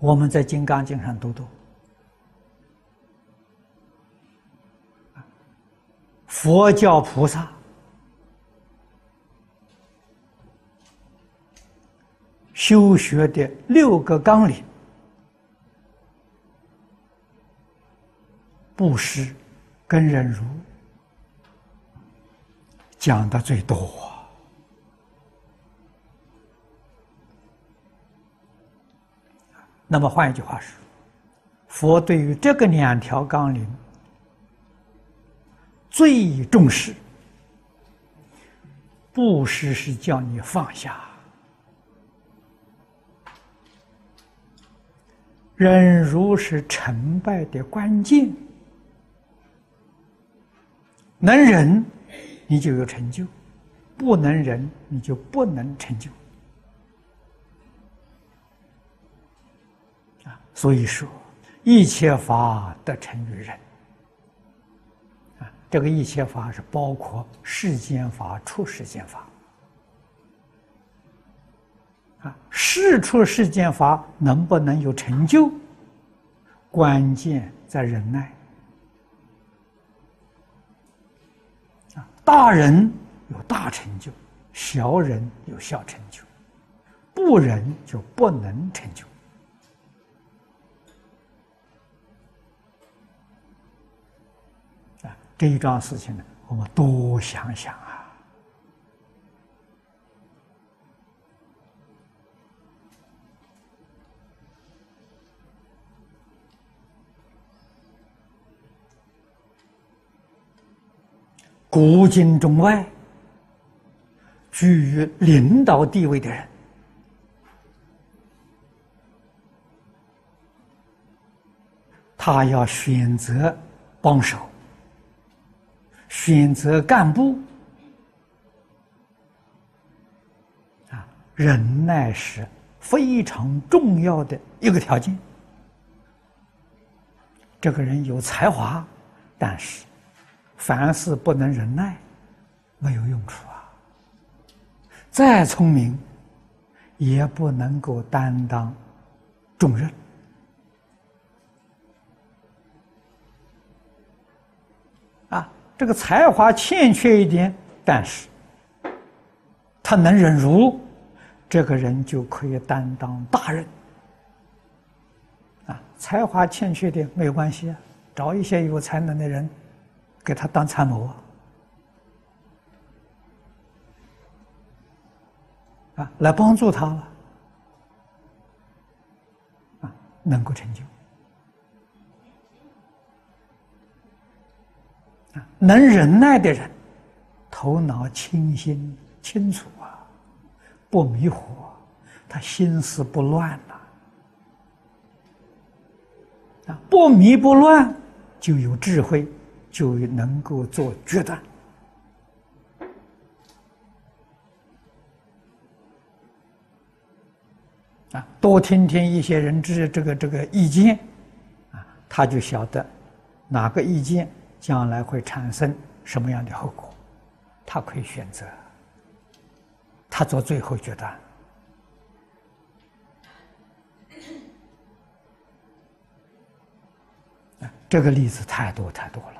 我们在《金刚经》上读读，佛教菩萨。修学的六个纲领，布施跟忍辱。讲的最多。那么换一句话说，佛对于这个两条纲领最重视。布施是叫你放下，忍辱是成败的关键。能忍，你就有成就；不能忍，你就不能成就。所以说，一切法得成于人。啊，这个一切法是包括世间法、出世间法。啊，事出世间法能不能有成就？关键在忍耐。啊，大人有大成就，小人有小成就，不忍就不能成就。这一桩事情呢，我们多想想啊。古今中外，居于领导地位的人，他要选择帮手。选择干部啊，忍耐是非常重要的一个条件。这个人有才华，但是凡事不能忍耐，没有用处啊。再聪明，也不能够担当重任。这个才华欠缺一点，但是他能忍辱，这个人就可以担当大任。啊，才华欠缺点没有关系啊，找一些有才能的人给他当参谋，啊，来帮助他了，啊，能够成就。能忍耐的人，头脑清新清楚啊，不迷惑，他心思不乱呐。啊，不迷不乱，就有智慧，就能够做决断。啊，多听听一些人之这个这个意见，啊，他就晓得哪个意见。将来会产生什么样的后果？他可以选择，他做最后决断。这个例子太多太多了。